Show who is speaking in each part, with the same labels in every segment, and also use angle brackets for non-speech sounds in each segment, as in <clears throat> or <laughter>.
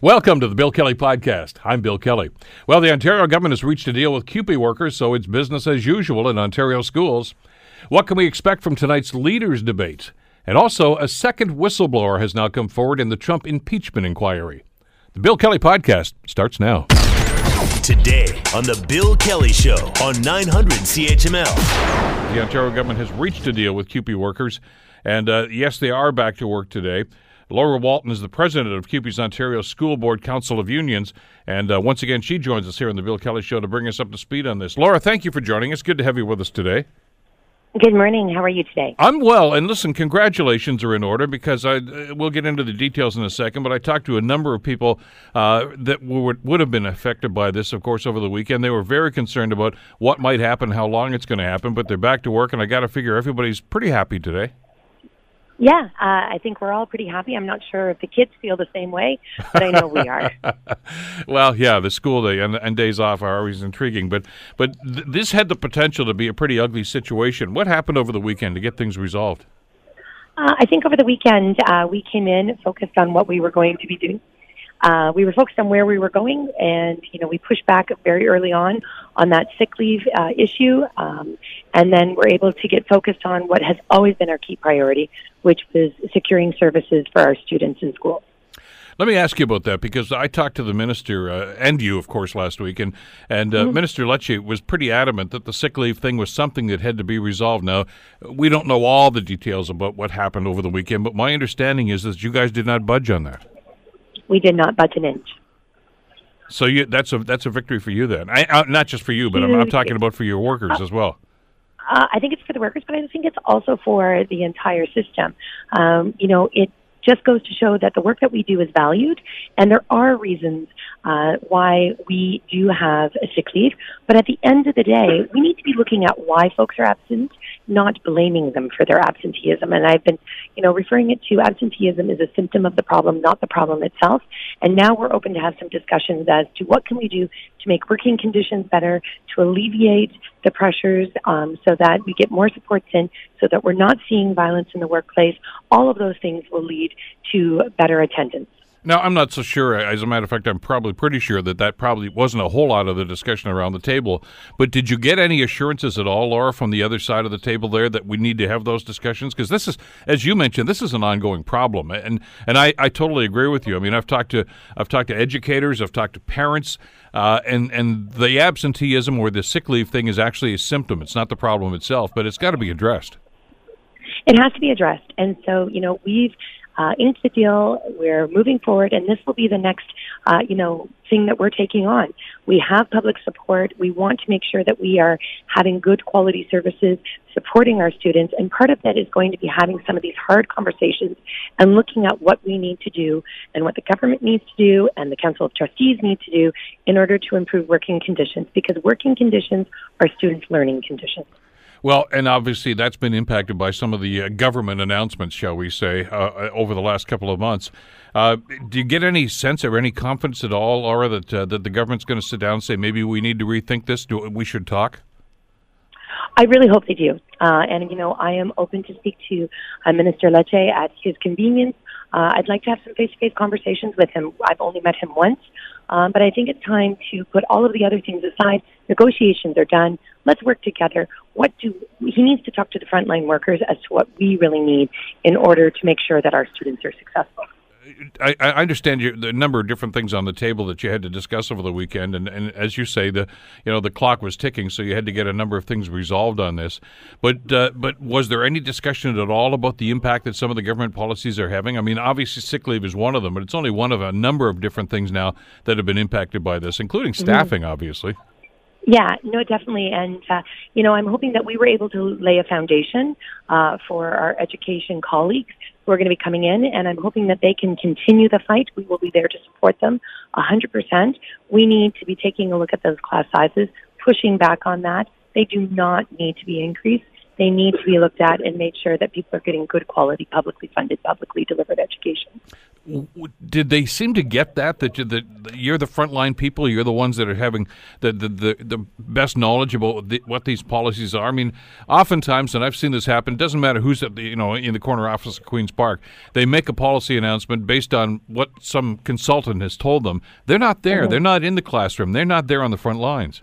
Speaker 1: Welcome to the Bill Kelly Podcast. I'm Bill Kelly. Well, the Ontario government has reached a deal with CUPE workers, so it's business as usual in Ontario schools. What can we expect from tonight's leaders' debate? And also, a second whistleblower has now come forward in the Trump impeachment inquiry. The Bill Kelly Podcast starts now.
Speaker 2: Today on The Bill Kelly Show on 900 CHML.
Speaker 1: The Ontario government has reached a deal with CUPE workers, and uh, yes, they are back to work today. Laura Walton is the president of CUPE's Ontario School Board Council of Unions. And uh, once again, she joins us here on the Bill Kelly Show to bring us up to speed on this. Laura, thank you for joining us. Good to have you with us today.
Speaker 3: Good morning. How are you today?
Speaker 1: I'm well, and listen, congratulations are in order because I uh, we'll get into the details in a second. But I talked to a number of people uh, that would would have been affected by this, of course, over the weekend. They were very concerned about what might happen, how long it's going to happen. But they're back to work, and I got to figure everybody's pretty happy today.
Speaker 3: Yeah, uh, I think we're all pretty happy. I'm not sure if the kids feel the same way, but I know we are. <laughs>
Speaker 1: well, yeah, the school day and, and, days off are always intriguing, but but th- this had the potential to be a pretty ugly situation. What happened over the weekend to get things resolved?
Speaker 3: Uh, I think over the weekend uh, we came in focused on what we were going to be doing uh, we were focused on where we were going, and you know we pushed back very early on on that sick leave uh, issue, um, and then we're able to get focused on what has always been our key priority, which was securing services for our students in school.
Speaker 1: Let me ask you about that because I talked to the minister uh, and you, of course, last week, and and uh, mm-hmm. Minister Lecce was pretty adamant that the sick leave thing was something that had to be resolved. Now, we don't know all the details about what happened over the weekend, but my understanding is that you guys did not budge on that
Speaker 3: we did not budge an inch.
Speaker 1: So you, that's a that's a victory for you then. I, uh, not just for you, but I'm, I'm, talking about for your workers uh, as well.
Speaker 3: Uh, I think it's for the workers, but I think it's also for the entire system. Um, you know, it just goes to show that the work that we do is valued, and there are reasons uh, why we do have a sick leave. But at the end of the day, we need to be looking at why folks are absent, not blaming them for their absenteeism. And I've been, you know, referring it to absenteeism as a symptom of the problem, not the problem itself. And now we're open to have some discussions as to what can we do to make working conditions better, to alleviate the pressures, um, so that we get more supports in, so that we're not seeing violence in the workplace. All of those things will lead to better attendance.
Speaker 1: Now, I'm not so sure. As a matter of fact, I'm probably pretty sure that that probably wasn't a whole lot of the discussion around the table. But did you get any assurances at all, Laura, from the other side of the table there that we need to have those discussions? Because this is, as you mentioned, this is an ongoing problem, and and I, I totally agree with you. I mean, I've talked to I've talked to educators, I've talked to parents, uh, and and the absenteeism or the sick leave thing is actually a symptom. It's not the problem itself, but it's got to be addressed.
Speaker 3: It has to be addressed, and so you know we've uh, inked the deal. We're moving forward, and this will be the next, uh, you know, thing that we're taking on. We have public support. We want to make sure that we are having good quality services, supporting our students, and part of that is going to be having some of these hard conversations and looking at what we need to do and what the government needs to do and the Council of Trustees need to do in order to improve working conditions because working conditions are students' learning conditions.
Speaker 1: Well, and obviously that's been impacted by some of the uh, government announcements, shall we say, uh, uh, over the last couple of months. Uh, do you get any sense or any confidence at all, Laura, that uh, that the government's going to sit down and say maybe we need to rethink this? Do we should talk?
Speaker 3: I really hope they do. Uh, and you know, I am open to speak to Minister Lecce at his convenience. I'd like to have some face-to-face conversations with him. I've only met him once, um, but I think it's time to put all of the other things aside. Negotiations are done. Let's work together. What do he needs to talk to the frontline workers as to what we really need in order to make sure that our students are successful.
Speaker 1: I, I understand you, the number of different things on the table that you had to discuss over the weekend, and, and as you say, the you know the clock was ticking, so you had to get a number of things resolved on this. But uh, but was there any discussion at all about the impact that some of the government policies are having? I mean, obviously sick leave is one of them, but it's only one of a number of different things now that have been impacted by this, including mm-hmm. staffing, mm-hmm. obviously.
Speaker 3: Yeah, no, definitely. And, uh, you know, I'm hoping that we were able to lay a foundation uh, for our education colleagues who are going to be coming in, and I'm hoping that they can continue the fight. We will be there to support them 100%. We need to be taking a look at those class sizes, pushing back on that. They do not need to be increased. They need to be looked at and made sure that people are getting good quality, publicly funded, publicly delivered education.
Speaker 1: Did they seem to get that that you're the frontline people, you're the ones that are having the the, the, the best knowledge about what these policies are? I mean, oftentimes, and I've seen this happen. It doesn't matter who's at the you know in the corner office of Queens Park. They make a policy announcement based on what some consultant has told them. They're not there. Mm-hmm. They're not in the classroom. They're not there on the front lines.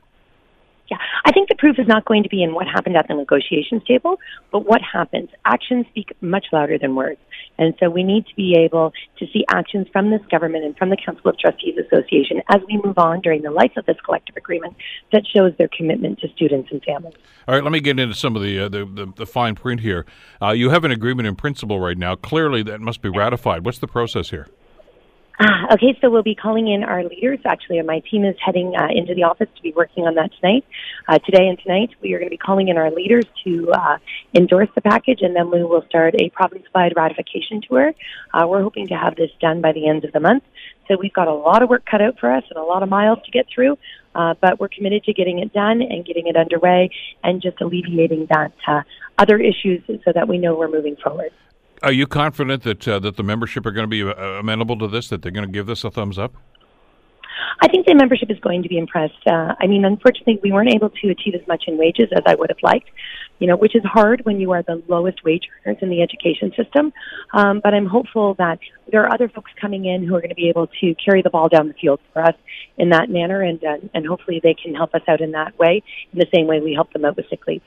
Speaker 3: Yeah, I think the proof is not going to be in what happened at the negotiations table, but what happens. Actions speak much louder than words. And so we need to be able to see actions from this government and from the Council of Trustees Association as we move on during the life of this collective agreement that shows their commitment to students and families.
Speaker 1: All right, let me get into some of the uh, the, the, the, fine print here. Uh, you have an agreement in principle right now. Clearly, that must be ratified. What's the process here?
Speaker 3: Uh, okay, so we'll be calling in our leaders. Actually, my team is heading uh, into the office to be working on that tonight. Uh, today and tonight, we are going to be calling in our leaders to uh, endorse the package, and then we will start a province-wide ratification tour. Uh, we're hoping to have this done by the end of the month. So we've got a lot of work cut out for us and a lot of miles to get through, uh, but we're committed to getting it done and getting it underway and just alleviating that other issues so that we know we're moving forward.
Speaker 1: Are you confident that uh, that the membership are going to be uh, amenable to this? That they're going to give this a thumbs up?
Speaker 3: I think the membership is going to be impressed. Uh, I mean, unfortunately, we weren't able to achieve as much in wages as I would have liked, you know, which is hard when you are the lowest wage earners in the education system. Um, but I'm hopeful that there are other folks coming in who are going to be able to carry the ball down the field for us in that manner, and uh, and hopefully they can help us out in that way, in the same way we help them out with sick leave.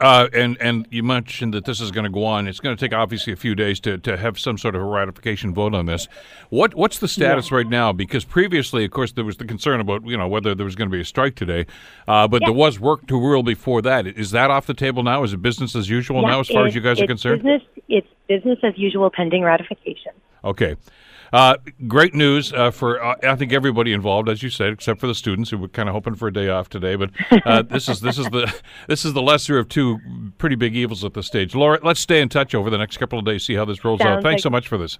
Speaker 1: Uh, and and you mentioned that this is going to go on. It's going to take obviously a few days to, to have some sort of a ratification vote on this. What what's the status yeah. right now? Because previously, of course, there was the concern about you know whether there was going to be a strike today, uh, but yeah. there was work to rule before that. Is that off the table now? Is it business as usual yeah, now, as far as you guys are concerned?
Speaker 3: Business, it's business as usual pending ratification.
Speaker 1: Okay. Uh, great news uh, for uh, I think everybody involved, as you said, except for the students who were kind of hoping for a day off today. But uh, <laughs> this is this is the this is the lesser of two pretty big evils at this stage. Laura, let's stay in touch over the next couple of days, see how this rolls Sounds out. Thanks like- so much for this.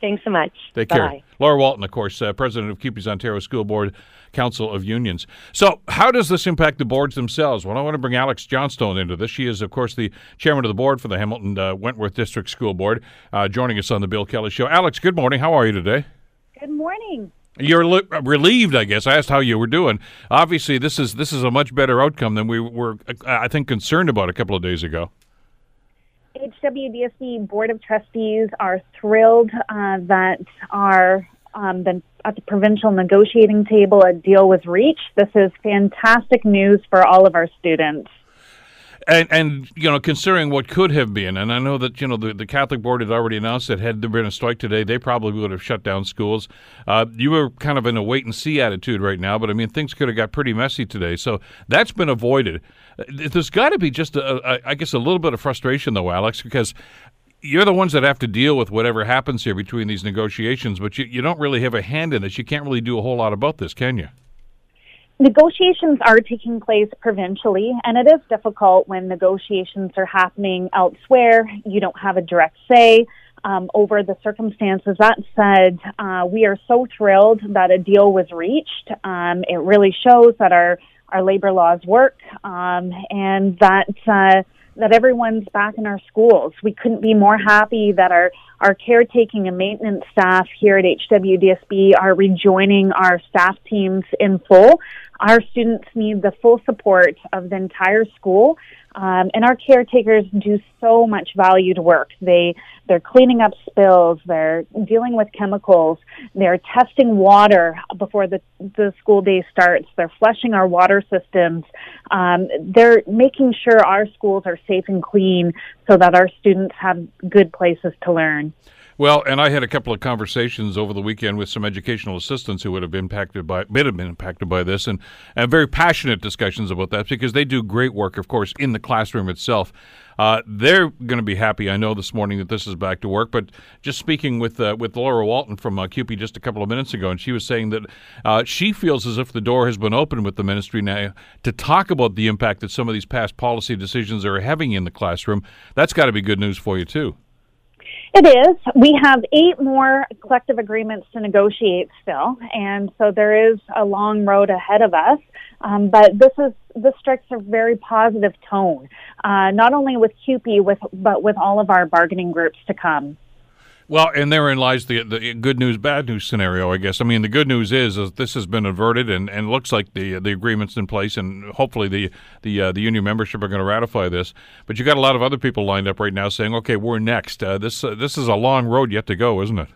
Speaker 3: Thanks so much.
Speaker 1: Take Bye. care. Laura Walton, of course, uh, president of CUPE's Ontario School Board Council of Unions. So, how does this impact the boards themselves? Well, I want to bring Alex Johnstone into this. She is, of course, the chairman of the board for the Hamilton uh, Wentworth District School Board, uh, joining us on the Bill Kelly Show. Alex, good morning. How are you today?
Speaker 4: Good morning.
Speaker 1: You're li- relieved, I guess. I asked how you were doing. Obviously, this is this is a much better outcome than we were, I think, concerned about a couple of days ago.
Speaker 4: HWDSB Board of Trustees are thrilled uh, that our um, the, at the provincial negotiating table a deal was reached. This is fantastic news for all of our students.
Speaker 1: And, and you know, considering what could have been, and I know that you know the, the Catholic board had already announced that had there been a strike today, they probably would have shut down schools. Uh, you were kind of in a wait and see attitude right now, but I mean things could have got pretty messy today, so that's been avoided. Uh, there's got to be just, a, a, I guess, a little bit of frustration though, Alex, because you're the ones that have to deal with whatever happens here between these negotiations, but you, you don't really have a hand in this. You can't really do a whole lot about this, can you?
Speaker 4: Negotiations are taking place provincially, and it is difficult when negotiations are happening elsewhere. You don't have a direct say um, over the circumstances. That said, uh, we are so thrilled that a deal was reached. Um, it really shows that our, our labor laws work um, and that. Uh, that everyone's back in our schools. We couldn't be more happy that our, our caretaking and maintenance staff here at HWDSB are rejoining our staff teams in full. Our students need the full support of the entire school. Um, and our caretakers do so much valued work. They they're cleaning up spills. They're dealing with chemicals. They're testing water before the the school day starts. They're flushing our water systems. Um, they're making sure our schools are safe and clean so that our students have good places to learn.
Speaker 1: Well, and I had a couple of conversations over the weekend with some educational assistants who would have been impacted by, been impacted by this, and, and very passionate discussions about that because they do great work, of course, in the classroom itself. Uh, they're going to be happy, I know, this morning that this is back to work. But just speaking with uh, with Laura Walton from uh, just a couple of minutes ago, and she was saying that uh, she feels as if the door has been opened with the ministry now to talk about the impact that some of these past policy decisions are having in the classroom. That's got to be good news for you too.
Speaker 4: It is. We have eight more collective agreements to negotiate still, and so there is a long road ahead of us. Um, but this is this strikes a very positive tone, uh, not only with CUPE, with but with all of our bargaining groups to come.
Speaker 1: Well, and therein lies the the good news, bad news scenario, I guess. I mean, the good news is, is this has been averted, and, and looks like the the agreement's in place, and hopefully the the uh, the union membership are going to ratify this. But you got a lot of other people lined up right now saying, "Okay, we're next." Uh, this uh, this is a long road yet to go, isn't it?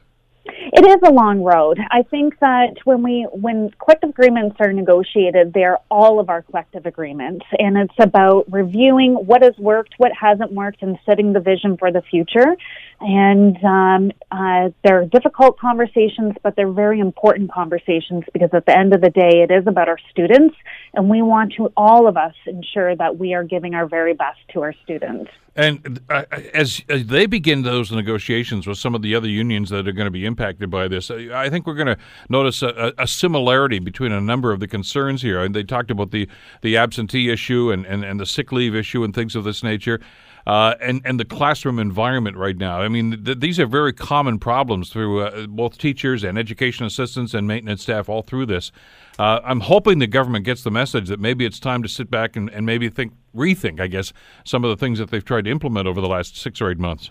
Speaker 4: It is a long road. I think that when we when collective agreements are negotiated, they're all of our collective agreements, and it's about reviewing what has worked, what hasn't worked, and setting the vision for the future. And um, uh, they're difficult conversations, but they're very important conversations because at the end of the day, it is about our students, and we want to all of us ensure that we are giving our very best to our students.
Speaker 1: And uh, as, as, they begin those negotiations with some of the other unions that are going to be impacted by this, I think we're going to notice a, a, similarity between a number of the concerns here. And they talked about the, the absentee issue and, and, and the sick leave issue and things of this nature. Uh, and and the classroom environment right now. I mean, th- these are very common problems through uh, both teachers and education assistants and maintenance staff all through this. Uh, I'm hoping the government gets the message that maybe it's time to sit back and, and maybe think, rethink, I guess, some of the things that they've tried to implement over the last six or eight months.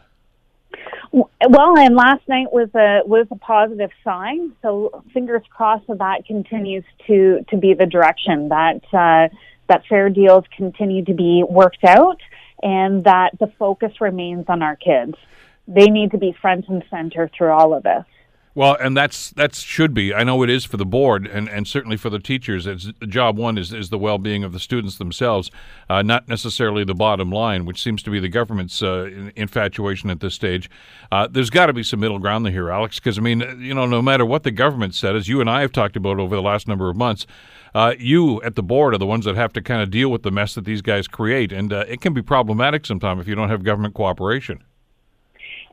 Speaker 4: Well, and last night was a was a positive sign. So fingers crossed that that continues to to be the direction that uh, that fair deals continue to be worked out, and that the focus remains on our kids. They need to be front and center through all of this.
Speaker 1: Well, and that's that should be. I know it is for the board, and, and certainly for the teachers. It's job one is is the well being of the students themselves, uh, not necessarily the bottom line, which seems to be the government's uh, infatuation at this stage. Uh, there's got to be some middle ground here, Alex, because I mean, you know, no matter what the government said, as you and I have talked about over the last number of months, uh, you at the board are the ones that have to kind of deal with the mess that these guys create, and uh, it can be problematic sometimes if you don't have government cooperation.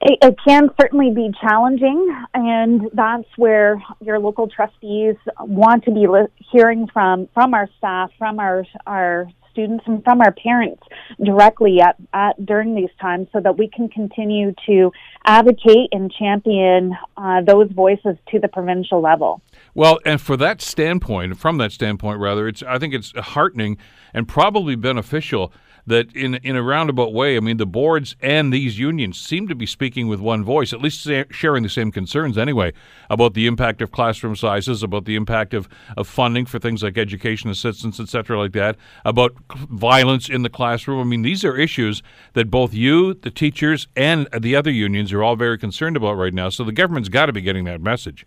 Speaker 4: It, it, can certainly be challenging, and that's where your local trustees want to be li- hearing from from our staff, from our our students, and from our parents directly at, at during these times, so that we can continue to advocate and champion uh, those voices to the provincial level.
Speaker 1: Well, and for that standpoint, from that standpoint, rather, it's I think it's heartening and probably beneficial that in in a roundabout way, I mean, the boards and these unions seem to be speaking with one voice, at least sharing the same concerns anyway, about the impact of classroom sizes, about the impact of, of funding for things like education assistance, et cetera, like that, about violence in the classroom. I mean, these are issues that both you, the teachers, and the other unions are all very concerned about right now. So the government's got to be getting that message.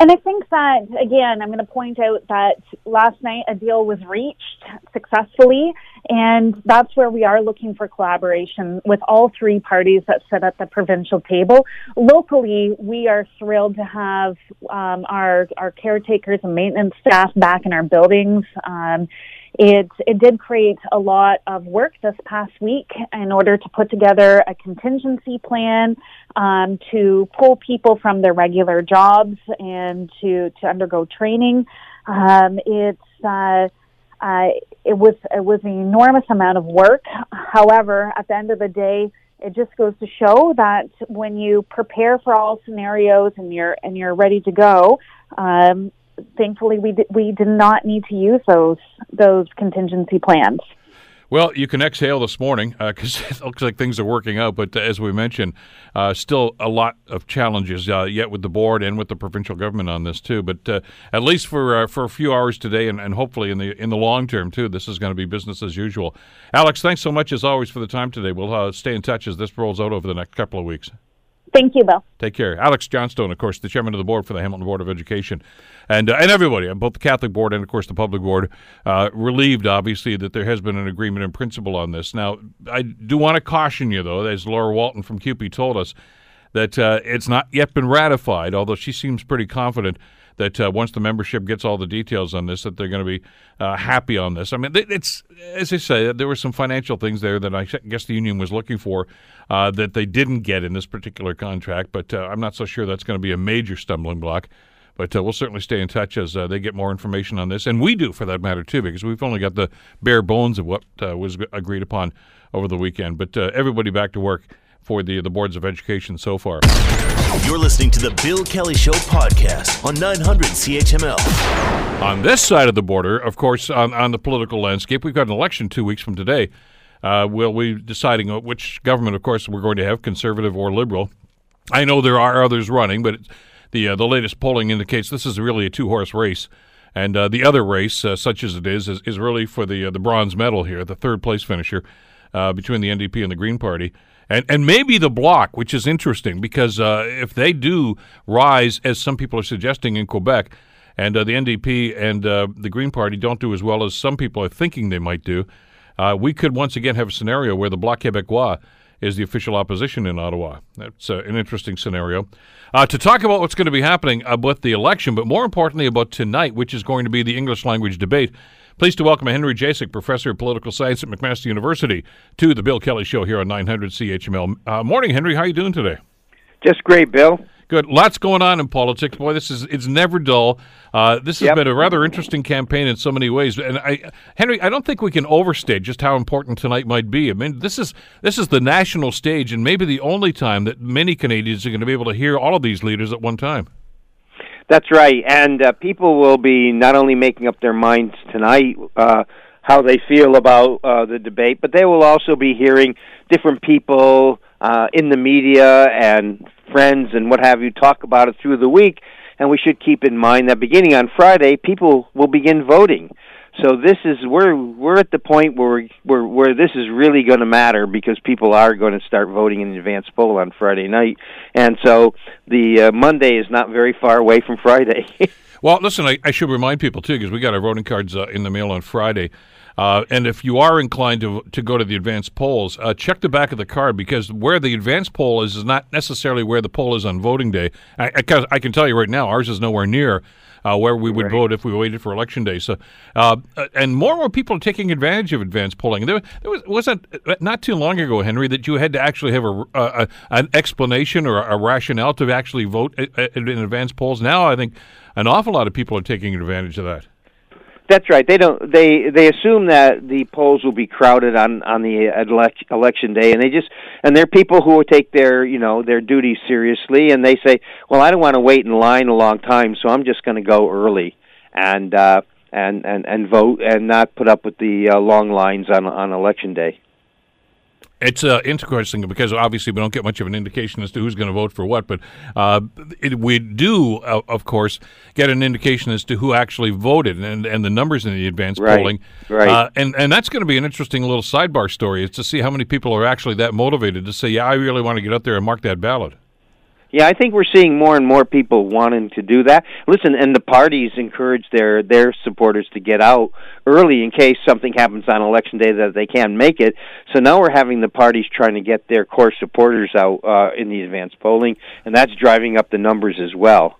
Speaker 4: And I think that, again, I'm going to point out that last night a deal was reached successfully, and that's where we are looking for collaboration with all three parties that sit at the provincial table. Locally, we are thrilled to have um, our, our caretakers and maintenance staff back in our buildings. Um, it, it did create a lot of work this past week in order to put together a contingency plan um, to pull people from their regular jobs and to, to undergo training. Um, it's uh, uh, it was it was an enormous amount of work. However, at the end of the day, it just goes to show that when you prepare for all scenarios and you're and you're ready to go, um, thankfully we did, we did not need to use those those contingency plans.
Speaker 1: Well, you can exhale this morning because uh, <laughs> it looks like things are working out. But uh, as we mentioned, uh, still a lot of challenges uh, yet with the board and with the provincial government on this too. But uh, at least for uh, for a few hours today, and, and hopefully in the in the long term too, this is going to be business as usual. Alex, thanks so much as always for the time today. We'll stay in touch as this rolls out over the next couple of weeks.
Speaker 4: Thank you, Bill.
Speaker 1: Take care. Alex Johnstone, of course, the chairman of the board for the Hamilton Board of Education, and uh, and everybody, both the Catholic board and of course the public board, uh, relieved obviously that there has been an agreement in principle on this. Now, I do want to caution you though, as Laura Walton from CUPE told us, that uh, it's not yet been ratified. Although she seems pretty confident that uh, once the membership gets all the details on this, that they're going to be uh, happy on this. I mean, it's as I say, there were some financial things there that I guess the union was looking for uh, that they didn't get in this particular contract, but uh, I'm not so sure that's going to be a major stumbling block. But uh, we'll certainly stay in touch as uh, they get more information on this, and we do for that matter too, because we've only got the bare bones of what was agreed upon over the weekend. But everybody back to work for the the boards of education so far.
Speaker 2: You're listening to the Bill Kelly Show podcast on 900 CHML.
Speaker 1: On this side of the border, of course, on, on the political landscape, we've got an election two weeks from today. Uh, we'll be deciding which government, of course, we're going to have, conservative or liberal. I know there are others running, but the uh, the latest polling indicates this is really a two horse race. And uh, the other race, uh, such as it is, is, is really for the uh, the bronze medal here, the third place finisher uh, between the NDP and the Green Party and and maybe the bloc, which is interesting because uh, if they do rise, as some people are suggesting in Quebec, and uh, the NDP and uh, the Green Party don't do as well as some people are thinking they might do, uh, we could once again have a scenario where the Bloc Québécois is the official opposition in Ottawa. That's uh, an interesting scenario. Uh, to talk about what's going to be happening about the election, but more importantly about tonight, which is going to be the English language debate. Pleased to welcome Henry Jacek, professor of political science at McMaster University, to the Bill Kelly Show here on 900 CHML. Uh, morning, Henry. How are you doing today?
Speaker 5: Just great, Bill.
Speaker 1: Good. Lots going on in politics. Boy, this is it's never dull. Uh, this has yep. been a rather interesting campaign in so many ways. And I, Henry, I don't think we can overstate just how important tonight might be. I mean, this is this is the national stage, and maybe the only time that many Canadians are going to be able to hear all of these leaders at one time.
Speaker 5: That's right, and uh, people will be not only making up their minds tonight uh, how they feel about uh, the debate, but they will also be hearing different people uh, in the media and friends and what have you talk about it through the week. And we should keep in mind that beginning on Friday, people will begin voting. So this is we're we're at the point where where where this is really going to matter because people are going to start voting in the advance poll on Friday night, and so the uh, Monday is not very far away from Friday. <laughs>
Speaker 1: well, listen, I, I, should remind people too because we got our voting cards uh, in the mail on Friday. Uh, and if you are inclined to to go to the advanced polls, uh, check the back of the card because where the advanced poll is is not necessarily where the poll is on voting day. I, I, I can tell you right now, ours is nowhere near uh, where we would right. vote if we waited for election day. So, uh, and more and more people are taking advantage of advanced polling. There, there was wasn't not too long ago, Henry, that you had to actually have a, a an explanation or a rationale to actually vote in advanced polls. Now, I think an awful lot of people are taking advantage of that.
Speaker 5: That's right. They don't. They they assume that the polls will be crowded on on the elect, election day, and they just and they're people who will take their you know their duties seriously, and they say, well, I don't want to wait in line a long time, so I'm just going to go early and uh, and and and vote and not put up with the uh, long lines on on election day.
Speaker 1: It's uh, interesting because obviously we don't get much of an indication as to who's going to vote for what, but uh, it, we do, uh, of course, get an indication as to who actually voted and, and the numbers in the advance
Speaker 5: right.
Speaker 1: polling.
Speaker 5: Right.
Speaker 1: Uh, and, and that's going to be an interesting little sidebar story is to see how many people are actually that motivated to say, yeah, I really want to get out there and mark that ballot.
Speaker 5: Yeah, I think we're seeing more and more people wanting to do that. Listen, and the parties encourage their their supporters to get out early in case something happens on election day that they can't make it. So now we're having the parties trying to get their core supporters out uh, in the advance polling, and that's driving up the numbers as well.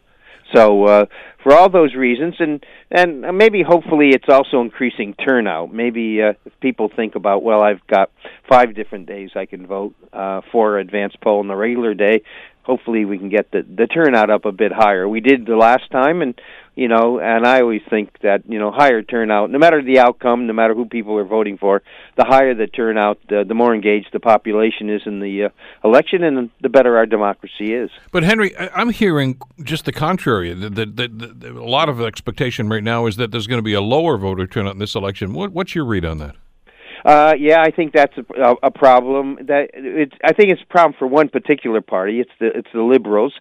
Speaker 5: So uh, for all those reasons, and and maybe hopefully it's also increasing turnout. Maybe uh, if people think about, well, I've got five different days I can vote uh, for advance poll on the regular day hopefully we can get the the turnout up a bit higher. We did the last time, and you know, and I always think that you know higher turnout, no matter the outcome, no matter who people are voting for, the higher the turnout, the, more engaged the population is in the uh, election, and the better our democracy is.
Speaker 1: But Henry, I'm hearing just the contrary. The, the, the, a lot of expectation right now is that there's going to be a lower voter turnout in this election. What, what's your read on that?
Speaker 5: Uh, yeah, I think that's a, a problem. That it's. I think it's a problem for one particular party. It's the it's the liberals,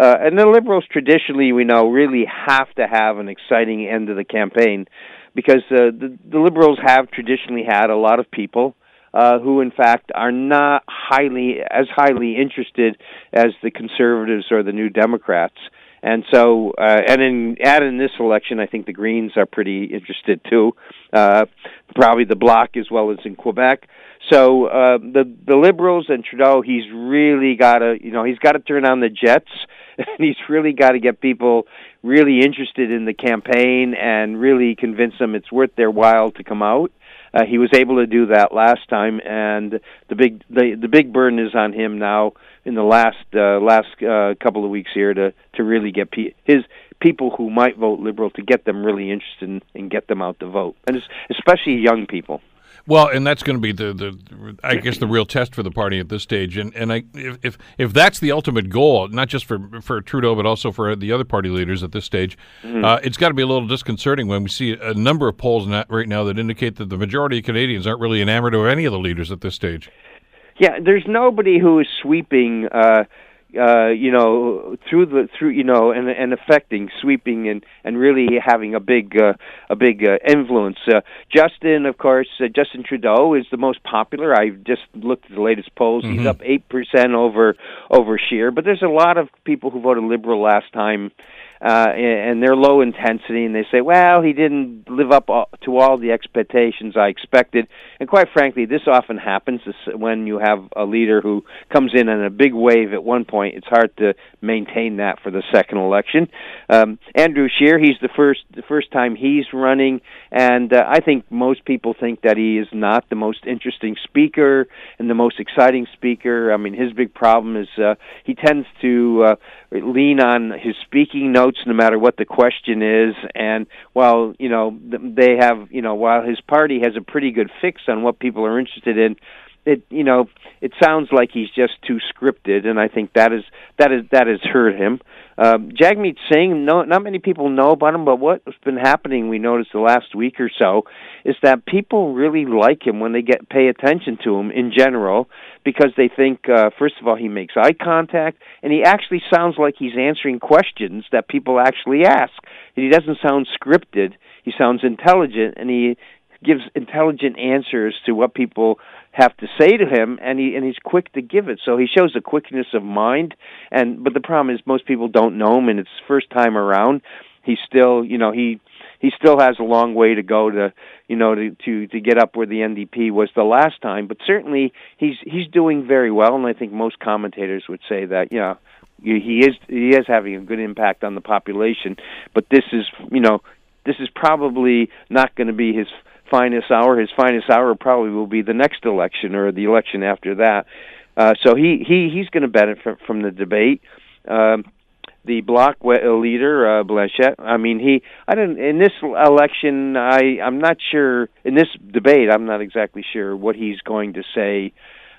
Speaker 5: uh, and the liberals traditionally we know really have to have an exciting end of the campaign, because uh, the the liberals have traditionally had a lot of people uh, who, in fact, are not highly as highly interested as the conservatives or the New Democrats. And so, uh, and in add in this election, I think the Greens are pretty interested too. Uh, probably the Bloc as well as in Quebec. So uh, the the Liberals and Trudeau, he's really got to, you know, he's got to turn on the jets, <laughs> and he's really got to get people really interested in the campaign and really convince them it's worth their while to come out. Uh, he was able to do that last time, and the big the the big burden is on him now in the last uh, last uh, couple of weeks here to to really get pe- his people who might vote liberal to get them really interested in, and get them out to vote, and especially young people.
Speaker 1: Well, and that's going to be the, the I guess the real test for the party at this stage. And and I, if, if if that's the ultimate goal, not just for for Trudeau but also for the other party leaders at this stage, mm-hmm. uh, it's got to be a little disconcerting when we see a number of polls right now that indicate that the majority of Canadians aren't really enamored of any of the leaders at this stage.
Speaker 5: Yeah, there's nobody who is sweeping. Uh, uh, you know, through the through you know, and and affecting, sweeping, and and really having a big uh, a big uh, influence. Uh, Justin, of course, uh, Justin Trudeau is the most popular. I just looked at the latest polls. Mm-hmm. He's up eight percent over over Scheer, but there's a lot of people who voted Liberal last time uh, and they're low intensity, and they say, well, he didn't live up to all the expectations I expected. And quite frankly, this often happens when you have a leader who comes in on a big wave at one point. It's hard to maintain that for the second election. Um, Andrew Scheer, he's the first the first time he's running, and uh, I think most people think that he is not the most interesting speaker and the most exciting speaker. I mean, his big problem is uh, he tends to uh, lean on his speaking notes no matter what the question is. And while you know they have you know while his party has a pretty good fix on what people are interested in it you know it sounds like he's just too scripted and i think that is that is that has hurt him um, Jagmeet Singh, no, not many people know about him, but what's been happening, we noticed the last week or so, is that people really like him when they get pay attention to him in general, because they think, uh, first of all, he makes eye contact, and he actually sounds like he's answering questions that people actually ask. And he doesn't sound scripted. He sounds intelligent, and he gives intelligent answers to what people have to say to him and he and he's quick to give it. So he shows a quickness of mind and but the problem is most people don't know him and it's first time around. He's still you know he he still has a long way to go to you know to to to get up where the NDP was the last time. But certainly he's he's doing very well and I think most commentators would say that yeah he is he is having a good impact on the population. But this is you know this is probably not going to be his finest hour. His finest hour probably will be the next election or the election after that. Uh, so he he he's going to benefit from, the debate. Um, the bloc leader uh, Blanchette. I mean, he. I don't. In this election, I I'm not sure. In this debate, I'm not exactly sure what he's going to say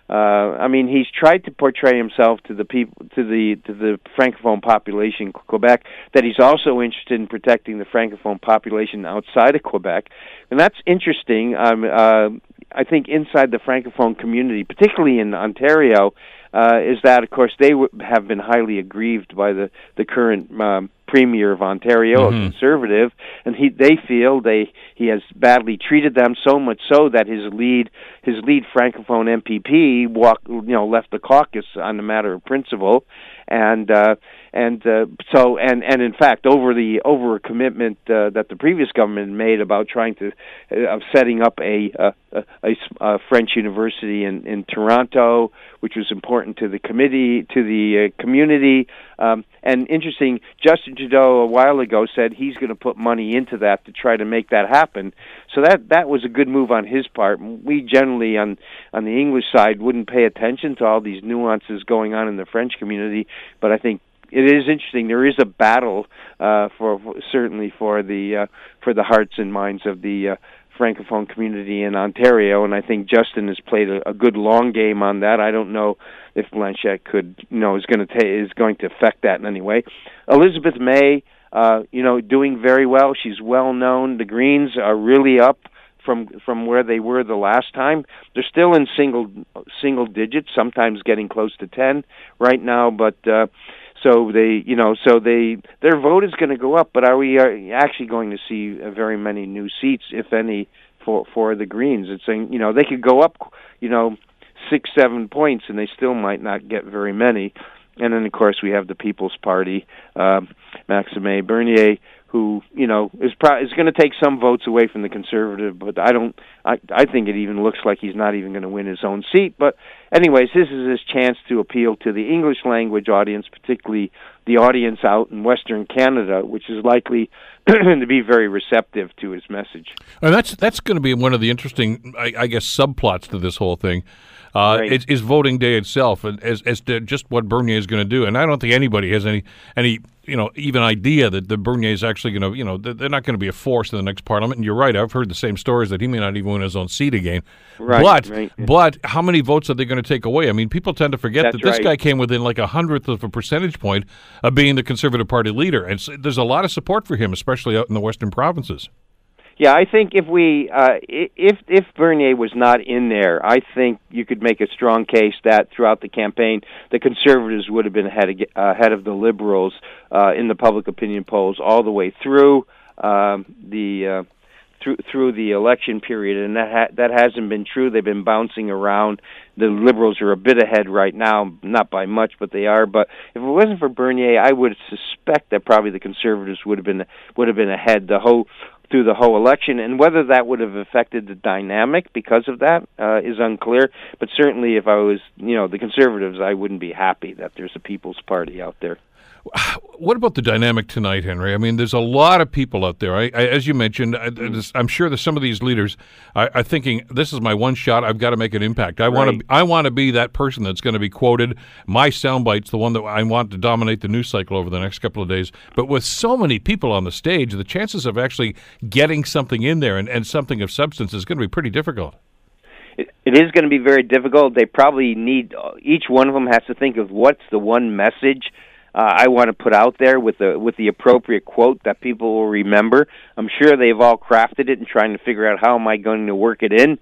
Speaker 5: uh, I mean, he's tried to portray himself to the people, to the to the francophone population in Quebec, that he's also interested in protecting the francophone population outside of Quebec, and that's interesting. Um, uh, I think inside the francophone community, particularly in Ontario, uh, is that of course they w- have been highly aggrieved by the the current um, premier of Ontario, mm-hmm. a conservative, and he they feel they he has badly treated them so much so that his lead his lead francophone MPP walk you know left the caucus on a matter of principle, and uh, and uh, so and and in fact over the over a commitment uh, that the previous government made about trying to uh, of setting up a, a, a, a French university in in Toronto, which was important to the committee to the uh, community. Um, and interesting, Justin Trudeau a while ago said he's going to put money into that to try to make that happen. So that that was a good move on his part. We generally on on the English side wouldn't pay attention to all these nuances going on in the French community, but I think it is interesting. There is a battle uh, for, certainly for the uh, for the hearts and minds of the uh, francophone community in Ontario, and I think Justin has played a, a good long game on that. I don't know if Blanchette could, you know, is going to ta- is going to affect that in any way. Elizabeth May, uh, you know, doing very well. She's well known. The Greens are really up from from where they were the last time. They're still in single single digits, sometimes getting close to ten right now, but. uh so they, you know, so they their vote is going to go up. But are we are actually going to see uh, very many new seats, if any, for for the Greens? It's saying, you know, they could go up, you know, six seven points, and they still might not get very many. And then, of course, we have the People's Party, uh, Maxime Bernier, who you know is pro- is going to take some votes away from the conservative, but I don't. I I think it even looks like he's not even going to win his own seat. But anyways, this is his chance to appeal to the English language audience, particularly the audience out in Western Canada, which is likely <clears throat> to be very receptive to his message.
Speaker 1: And that's that's going to be one of the interesting, I, I guess, subplots to this whole thing. Uh,
Speaker 5: Right.
Speaker 1: is, is voting day itself, and as as to just what Bernier is going to do. And I don't think anybody has any any you know even idea that the Bernier is actually going to you know they're not going to be a force in the next parliament. And you're right, I've heard the same stories that he may not even win his own seat again.
Speaker 5: Right,
Speaker 1: but
Speaker 5: right.
Speaker 1: but how many votes are they going to take away? I mean, people tend to forget
Speaker 5: That's
Speaker 1: that this
Speaker 5: right.
Speaker 1: guy came within like a hundredth of a percentage point of being the Conservative Party leader, and s there's a lot of support for him, especially out in the western provinces.
Speaker 5: Yeah, I think if we uh, if if Bernier was not in there, I think you could make a strong case that throughout the campaign, the Conservatives would have been ahead of, ahead of the Liberals uh, in the public opinion polls all the way through um, the. Uh, through through the election period, and that ha- that hasn't been true. They've been bouncing around. The Liberals are a bit ahead right now, not by much, but they are. But if it wasn't for Bernier, I would suspect that probably the Conservatives would have been would have been ahead the whole through the whole election, and whether that would have affected the dynamic because of that uh, is unclear. But certainly, if I was, you know, the Conservatives, I wouldn't be happy that there's a People's Party out there. <sighs>
Speaker 1: What about the dynamic tonight, Henry? I mean, there's a lot of people out there. I, I, as you mentioned, I,
Speaker 5: Mm.
Speaker 1: this- I'm sure that some of these leaders are, are thinking, "This is my one shot. I've got to make an impact. I want to. I want to be that person that's going to be quoted. My soundbite's the one that I want to dominate the news cycle over the next couple of days." But with so many people on the stage, the chances of actually getting something in there and, and something of substance is going to be pretty difficult.
Speaker 5: it is going to be very difficult. They probably need each one of them has to think of what's the one message uh, I want to put out there with the with the appropriate quote that people will remember. I'm sure they've all crafted it and trying to figure out how am I going to work it in.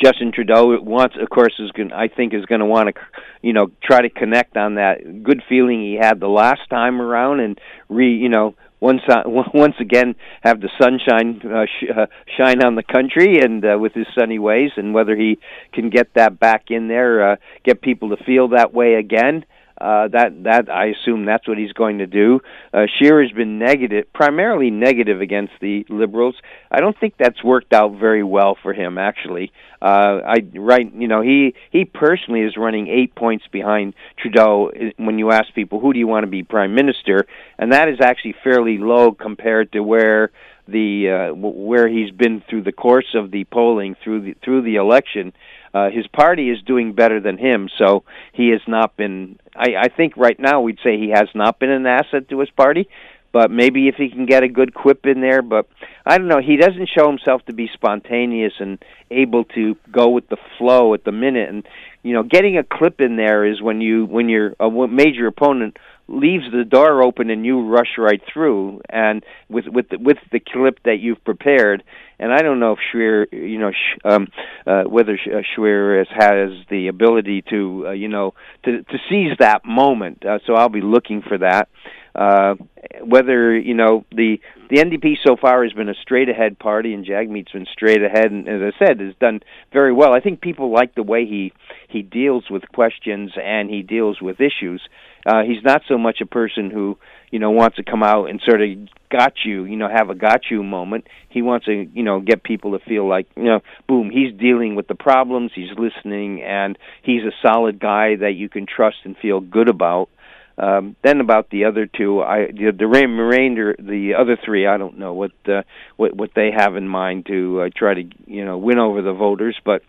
Speaker 5: Justin Trudeau wants, of course, is going. I think is going to want to, you know, try to connect on that good feeling he had the last time around, and re, you know, once uh, <laughs> once again have the sunshine uh, sh- uh, shine on the country, and uh, with his sunny ways, and whether he can get that back in there, uh, get people to feel that way again. Uh, that that I assume that's what he's going to do. Uh, Scheer has been negative, primarily negative against the liberals. I don't think that's worked out very well for him. Actually, uh, I right, you know, he he personally is running eight points behind Trudeau. When you ask people who do you want to be prime minister, and that is actually fairly low compared to where the uh, where he's been through the course of the polling through the through the election. Uh, his party is doing better than him, so he has not been. I, I think right now we'd say he has not been an asset to his party, but maybe if he can get a good quip in there. But I don't know. He doesn't show himself to be spontaneous and able to go with the flow at the minute. And you know, getting a clip in there is when you when your a major opponent leaves the door open and you rush right through and with with the, with the clip that you've prepared. And I don't know if Scheer you know sh- um uh whether Sh- uh, has, has the ability to uh, you know to to seize that moment. Uh, so I'll be looking for that. Uh whether you know the the NDP so far has been a straight ahead party and Jagmeet's been straight ahead. And as I said has done very well. I think people like the way he he deals with questions and he deals with issues uh, he's not so much a person who you know wants to come out and sort of got you, you know, have a got you moment. He wants to you know get people to feel like you know, boom, he's dealing with the problems, he's listening, and he's a solid guy that you can trust and feel good about. Um, then about the other two, I the, the remainder, the other three, I don't know what uh, what what they have in mind to uh, try to you know win over the voters, but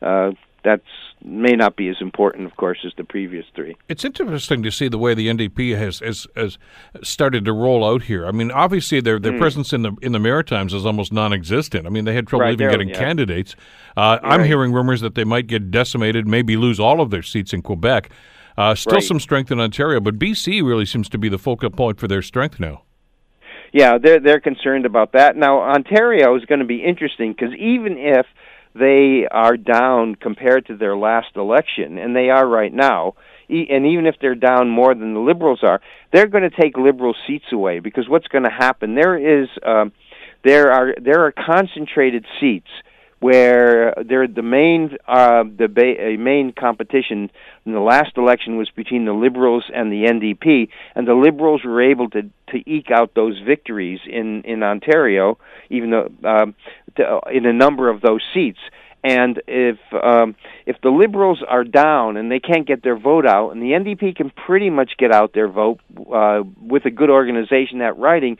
Speaker 5: uh, that's may not be as important, of course, as the previous three.
Speaker 1: It's interesting to see the way the NDP has, has has started to roll out here. I mean, obviously their their presence in the in the Maritimes is almost non-existent. I mean, they had trouble.
Speaker 5: Right,
Speaker 1: even getting
Speaker 5: yeah.
Speaker 1: candidates. Uh, I'm
Speaker 5: right.
Speaker 1: hearing rumors that they might get decimated, maybe lose all of their seats in Quebec. Uh, still
Speaker 5: Right.
Speaker 1: some strength in Ontario, but BC really seems to be the focal point for their strength now.
Speaker 5: Yeah, they're they're concerned about that. Now, Ontario is going to be interesting because even if they are down compared to their last election, and they are right now, e- and even if they're down more than the Liberals are, they're going to take Liberal seats away because what's going to happen? There is um, there are there are concentrated seats where there the main uh, the ba- uh, main competition in the last election was between the Liberals and the NDP, and the Liberals were able to to eke out those victories in in Ontario, even though um, to, in a number of those seats. And if um, if the Liberals are down and they can't get their vote out, and the NDP can pretty much get out their vote uh, with a good organization at riding,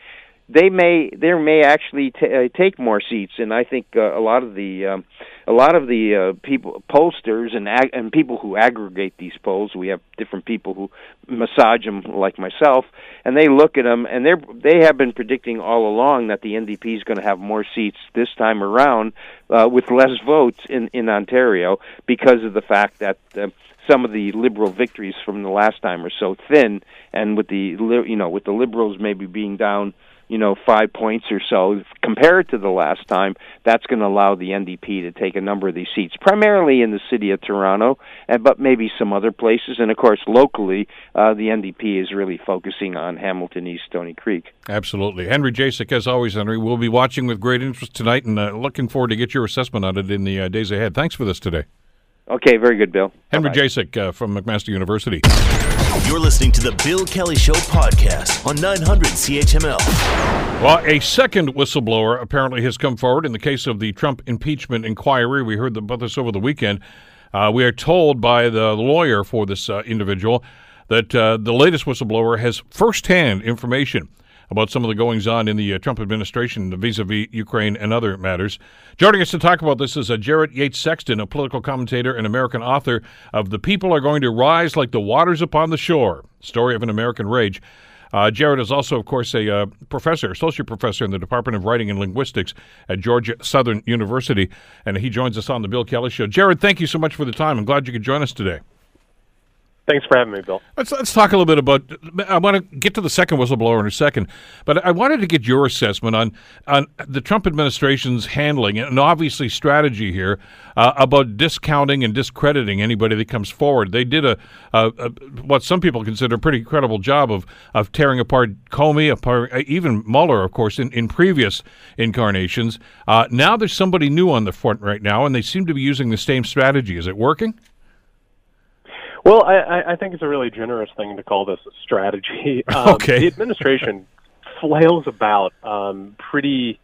Speaker 5: they may there may actually t- uh, take more seats, and I think uh, a lot of the um, a lot of the uh, people pollsters and ag- and people who aggregate these polls, we have different people who massage them, like myself, and they look at them, and they're they have been predicting all along that the NDP is going to have more seats this time around uh, with less votes in in Ontario because of the fact that. Uh, some of the liberal victories from the last time are so thin, and with the you know with the liberals maybe being down you know, five points or so compared to the last time, that's going to allow the NDP to take a number of these seats, primarily in the city of Toronto, and, but maybe some other places. And of course, locally, uh, the NDP is really focusing on Hamilton East Stoney Creek.
Speaker 1: Absolutely. Henry Jacek, as always, Henry, we'll be watching with great interest tonight and uh, looking forward to get your assessment on it in the uh, days ahead. Thanks for this today.
Speaker 5: Okay, very good, Bill.
Speaker 1: Henry Bye-bye. Jacek uh, from McMaster University.
Speaker 2: You're listening to the Bill Kelly Show podcast on 900 CHML.
Speaker 1: Well, a second whistleblower apparently has come forward in the case of the Trump impeachment inquiry. We heard about this over the weekend. Uh, we are told by the lawyer for this uh, individual that uh, the latest whistleblower has firsthand information about some of the goings on in the uh, Trump administration vis a vis Ukraine and other matters. Joining us to talk about this is uh, Jared Yates Sexton, a political commentator and American author of The People Are Going to Rise Like the Waters Upon the Shore Story of an American Rage. Uh, Jared is also, of course, a uh, professor, associate professor in the Department of Writing and Linguistics at Georgia Southern University, and he joins us on the Bill Kelly Show. Jared, thank you so much for the time. I'm glad you could join us today.
Speaker 6: Thanks for having me, Bill.
Speaker 1: Let's let's talk a little bit about. I want to get to the second whistleblower in a second, but I wanted to get your assessment on on the Trump administration's handling and obviously strategy here uh, about discounting and discrediting anybody that comes forward. They did a, a, a, what some people consider a pretty incredible job of of tearing apart Comey, apart uh, even Mueller, of course, in, in previous incarnations. Uh, now there's somebody new on the front right now, and they seem to be using the same strategy. Is it working?
Speaker 6: Well, I, I think it's a really generous thing to call this a strategy. <laughs> Um,
Speaker 1: okay.
Speaker 6: The administration flails about um, pretty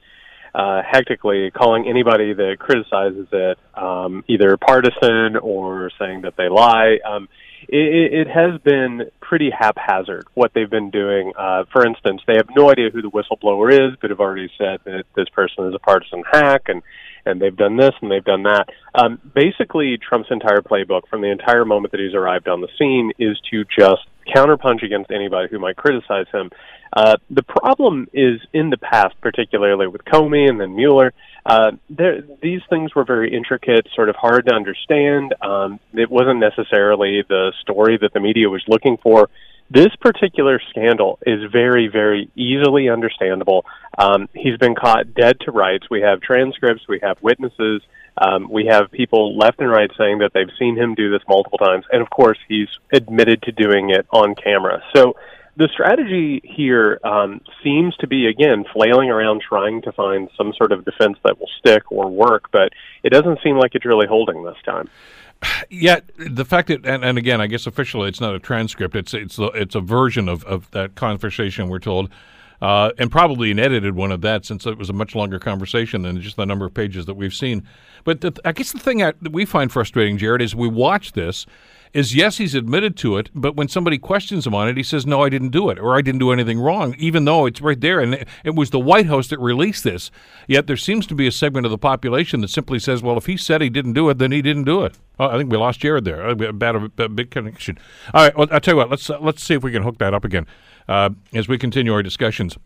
Speaker 6: uh, hectically, calling anybody that criticizes it um, either partisan or saying that they lie. Um, it, it has been pretty haphazard what they've been doing. Uh, for instance, they have no idea who the whistleblower is, but have already said that this person is a partisan hack and and they've done this and they've done that. Um, basically, Trump's entire playbook from the entire moment that he's arrived on the scene is to just counterpunch against anybody who might criticize him. Uh, the problem is in the past, particularly with Comey and then Mueller, uh, these things were very intricate, sort of hard to understand. Um, it wasn't necessarily the story that the media was looking for. This particular scandal is very, very easily understandable. Um, he's been caught dead to rights. We have transcripts, we have witnesses, um, we have people left and right saying that they've seen him do this multiple times, and of course, he's admitted to doing it on camera. So the strategy here um, seems to be again flailing around trying to find some sort of defense that will stick or work, but it doesn't seem like it's really holding this time.
Speaker 1: Yet the fact that, and, and, again, I guess officially it's not a transcript; it's it's it's a version of, of that conversation. We're told, uh, and probably an edited one of that, since it was a much longer conversation than just the number of pages that we've seen. But the, I guess the thing that we find frustrating, Jared, is we watch this is yes, he's admitted to it, but when somebody questions him on it, he says, no, I didn't do it, or I didn't do anything wrong, even though it's right there. And it was the White House that released this. Yet there seems to be a segment of the population that simply says, well, if he said he didn't do it, then he didn't do it. Oh, I think we lost Jared there. A bad, a big connection. All right, well, I'll tell you what, let's, uh, let's see if we can hook that up again uh, as we continue our discussions.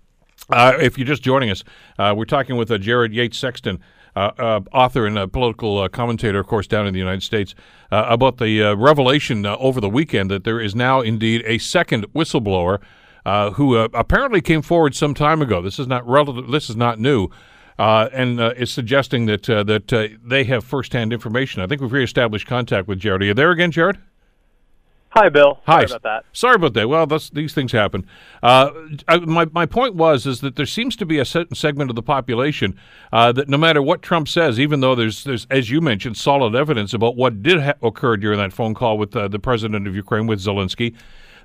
Speaker 1: Uh, if you're just joining us, uh, we're talking with uh, Jared Yates Sexton, Uh, uh, author and a political uh, commentator, of course, down in the United States, uh, about the revelation over the weekend that there is now indeed a second whistleblower who apparently came forward some time ago. This is not relative. This is not new. and is suggesting that that they have firsthand information. I think we've reestablished contact with Jared. Are you there again, Jared?
Speaker 6: Hi, Bill.
Speaker 1: Hi.
Speaker 6: Sorry about that.
Speaker 1: Sorry about that. Well, these things happen. Uh, I, my my point was is that there seems to be a certain segment of the population uh, that no matter what Trump says, even though there's there's as you mentioned solid evidence about what did ha- occur during that phone call with uh, the president of Ukraine with Zelensky,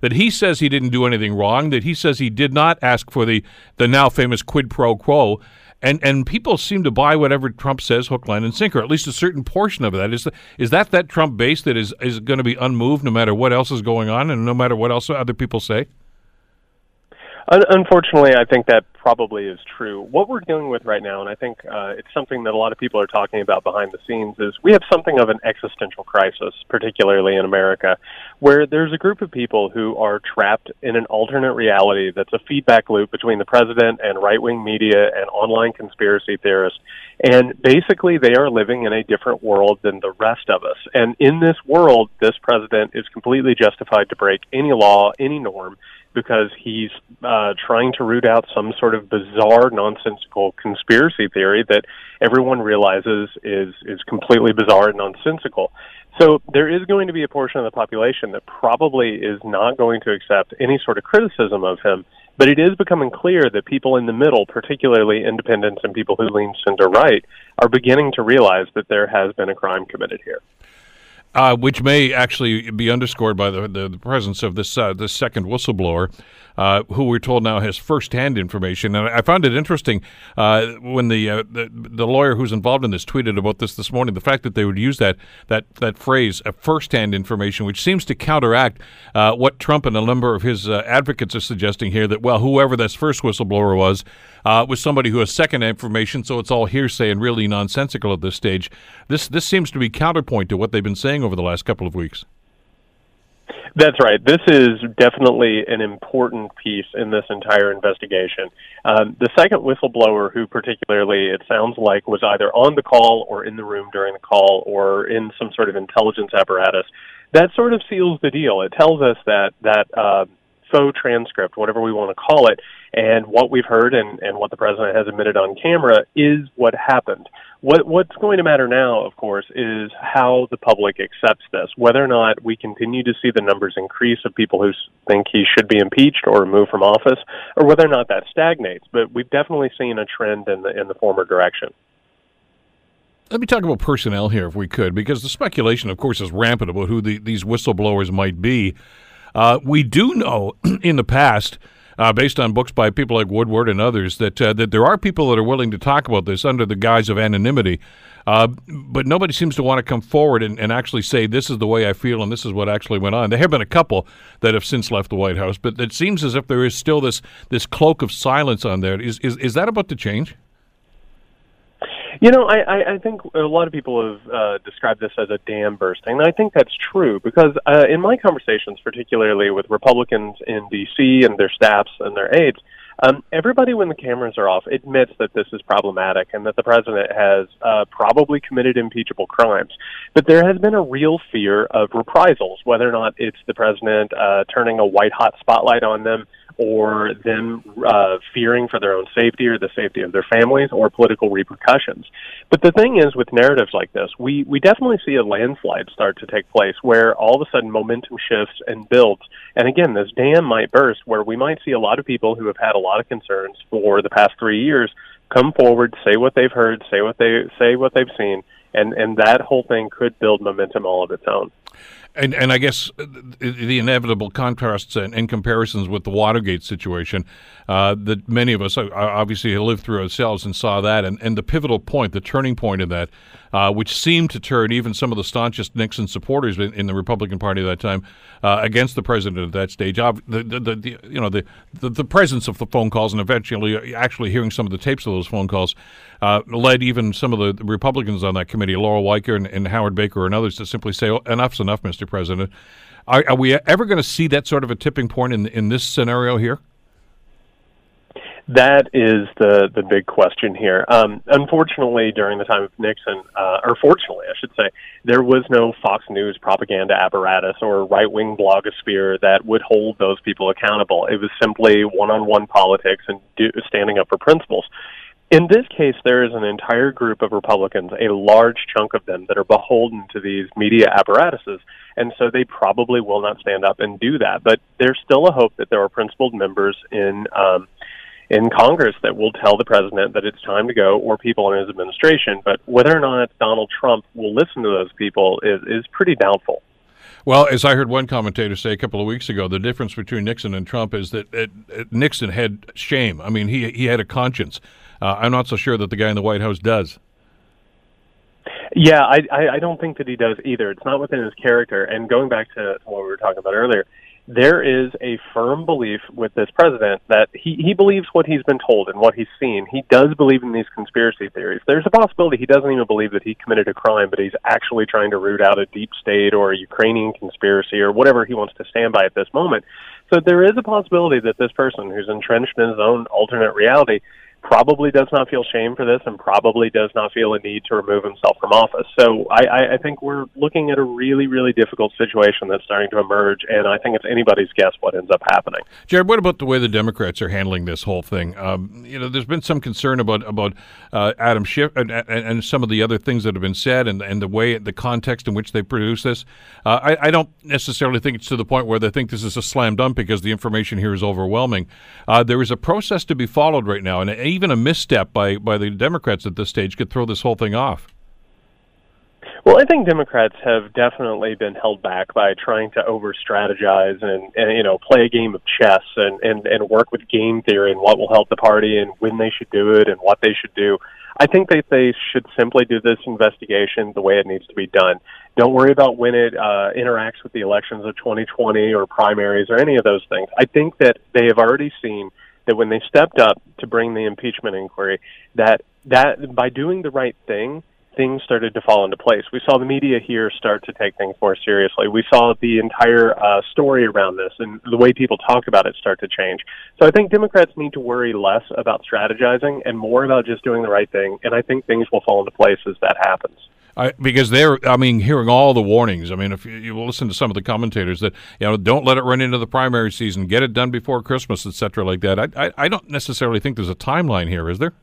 Speaker 1: that he says he didn't do anything wrong, that he says he did not ask for the the now famous quid pro quo, and and people seem to buy whatever Trump says, hook, line, and sinker. At least a certain portion of that is is that that Trump base that is is going to be unmoved no matter what else is going on, and no matter what else other people say.
Speaker 6: Un- unfortunately, I think that probably is true. What we're dealing with right now, and I think uh, it's something that a lot of people are talking about behind the scenes, is we have something of an existential crisis, particularly in America, where there's a group of people who are trapped in an alternate reality that's a feedback loop between the president and right wing media and online conspiracy theorists. And basically, they are living in a different world than the rest of us. And in this world, this president is completely justified to break any law, any norm because he's uh, trying to root out some sort of bizarre, nonsensical conspiracy theory that everyone realizes is is completely bizarre and nonsensical. So there is going to be a portion of the population that probably is not going to accept any sort of criticism of him. But it is becoming clear that people in the middle, particularly independents and people who lean center right, are beginning to realize that there has been a crime committed here
Speaker 1: uh, which may actually be underscored by the, the, the presence of this uh, this second whistleblower, uh, who we're told now has firsthand information. And I found it interesting uh, when the, uh, the, the lawyer who's involved in this tweeted about this this morning. The fact that they would use that that that phrase, uh, firsthand information, which seems to counteract uh, what Trump and a number of his advocates are suggesting here. That well, whoever this first whistleblower was was somebody who has second information, so it's all hearsay and really nonsensical at this stage. This this seems to be counterpoint to what they've been saying over the last couple of weeks.
Speaker 6: That's right. This is definitely an important piece in this entire investigation. Um, the second whistleblower, who particularly it sounds like was either on the call or in the room during the call or in some sort of intelligence apparatus, that sort of seals the deal. It tells us that that uh, faux transcript, whatever we want to call it, and what we've heard and, and what the president has admitted on camera is what happened. What, what's going to matter now, of course, is how the public accepts this. Whether or not we continue to see the numbers increase of people who think he should be impeached or removed from office, or whether or not that stagnates. But we've definitely seen a trend in the in the former direction.
Speaker 1: Let me talk about personnel here, if we could, because the speculation, of course, is rampant about who the, these whistleblowers might be. Uh, we do know <clears throat> in the past uh, based on books by people like Woodward and others, that uh, that there are people that are willing to talk about this under the guise of anonymity. Uh, but nobody seems to want to come forward and, and, actually say this is the way I feel and this is what actually went on. There have been a couple that have since left the White House, but it seems as if there is still this this cloak of silence on there. Is is, is that about to change?
Speaker 6: You know, I, I, I think a lot of people have uh, described this as a dam bursting. I think that's true because uh, in my conversations, particularly with Republicans in D.C. and their staffs and their aides, um, everybody, when the cameras are off, admits that this is problematic and that the president has uh, probably committed impeachable crimes. But there has been a real fear of reprisals, whether or not it's the president uh, turning a white hot spotlight on them or them uh, fearing for their own safety or the safety of their families or political repercussions. But the thing is, with narratives like this, we, we definitely see a landslide start to take place where all of a sudden momentum shifts and builds. And again, this dam might burst where we might see a lot of people who have had a lot of concerns for the past three years come forward, say what they've heard, say what they say what they've seen, and and that whole thing could build momentum all of its own.
Speaker 1: And and I guess the inevitable contrasts and, and comparisons with the Watergate situation uh, that many of us uh, obviously lived through ourselves and saw that, and, and the pivotal point, the turning point in that, uh, which seemed to turn even some of the staunchest Nixon supporters in, in the Republican Party at that time uh, against the president at that stage. the, the, the, you know the, the, the presence of the phone calls and eventually actually hearing some of the tapes of those phone calls uh, led even some of the Republicans on that committee, Lowell Weicker and, and Howard Baker and others, to simply say, oh, "Enough's enough, Mr. President." Are, are we ever going to see that sort of a tipping point in in this scenario here?
Speaker 6: That is the the big question here. Um, unfortunately, during the time of Nixon, uh, or fortunately, I should say, there was no Fox News propaganda apparatus or right wing blogosphere that would hold those people accountable. It was simply one on one politics and do, standing up for principles. In this case, there is an entire group of Republicans, a large chunk of them, that are beholden to these media apparatuses, and so they probably will not stand up and do that. But there's still a hope that there are principled members in um, in Congress that will tell the president that it's time to go, or people in his administration. But whether or not Donald Trump will listen to those people is is pretty doubtful.
Speaker 1: Well, as I heard one commentator say a couple of weeks ago, the difference between Nixon and Trump is that it, it, Nixon had shame. I mean, he he had a conscience. Uh, I'm not so sure that the guy in the White House does.
Speaker 6: Yeah, I, I, I don't think that he does either. It's not within his character. And going back to what we were talking about earlier, there is a firm belief with this president that he, he believes what he's been told and what he's seen. He does believe in these conspiracy theories. There's a possibility he doesn't even believe that he committed a crime, but he's actually trying to root out a deep state or a Ukrainian conspiracy or whatever he wants to stand by at this moment. So there is a possibility that this person who's entrenched in his own alternate reality probably does not feel shame for this and probably does not feel a need to remove himself from office. So I, I think we're looking at a really, really difficult situation that's starting to emerge, and I think it's anybody's guess what ends up happening.
Speaker 1: Jared, what about the way the Democrats are handling this whole thing? Um, you know, there's been some concern about about uh, Adam Schiff and, and, and, some of the other things that have been said and, and the way, the context in which they produce this. Uh, I, I, don't necessarily think it's to the point where they think this is a slam dunk because the information here is overwhelming. Uh, there is a process to be followed right now, and even a misstep by, by the Democrats at this stage could throw this whole thing off.
Speaker 6: Well, I think Democrats have definitely been held back by trying to over strategize and, and you know play a game of chess and, and and work with game theory and what will help the party and when they should do it and what they should do. I think that they should simply do this investigation the way it needs to be done. Don't worry about when it uh, interacts with the elections of 2020 or primaries or any of those things. I think that they have already seen that when they stepped up to bring the impeachment inquiry, that that by doing the right thing, things started to fall into place. We saw the media here start to take things more seriously. We saw the entire uh, story around this and the way people talk about it start to change. So I think Democrats need to worry less about strategizing and more about just doing the right thing. And I think things will fall into place as that happens.
Speaker 1: I, because they're, I mean, hearing all the warnings. I mean, if you, you, listen to some of the commentators that, you know, don't let it run into the primary season, get it done before Christmas, et cetera, like that. I, I, I don't necessarily think there's a timeline here, is there?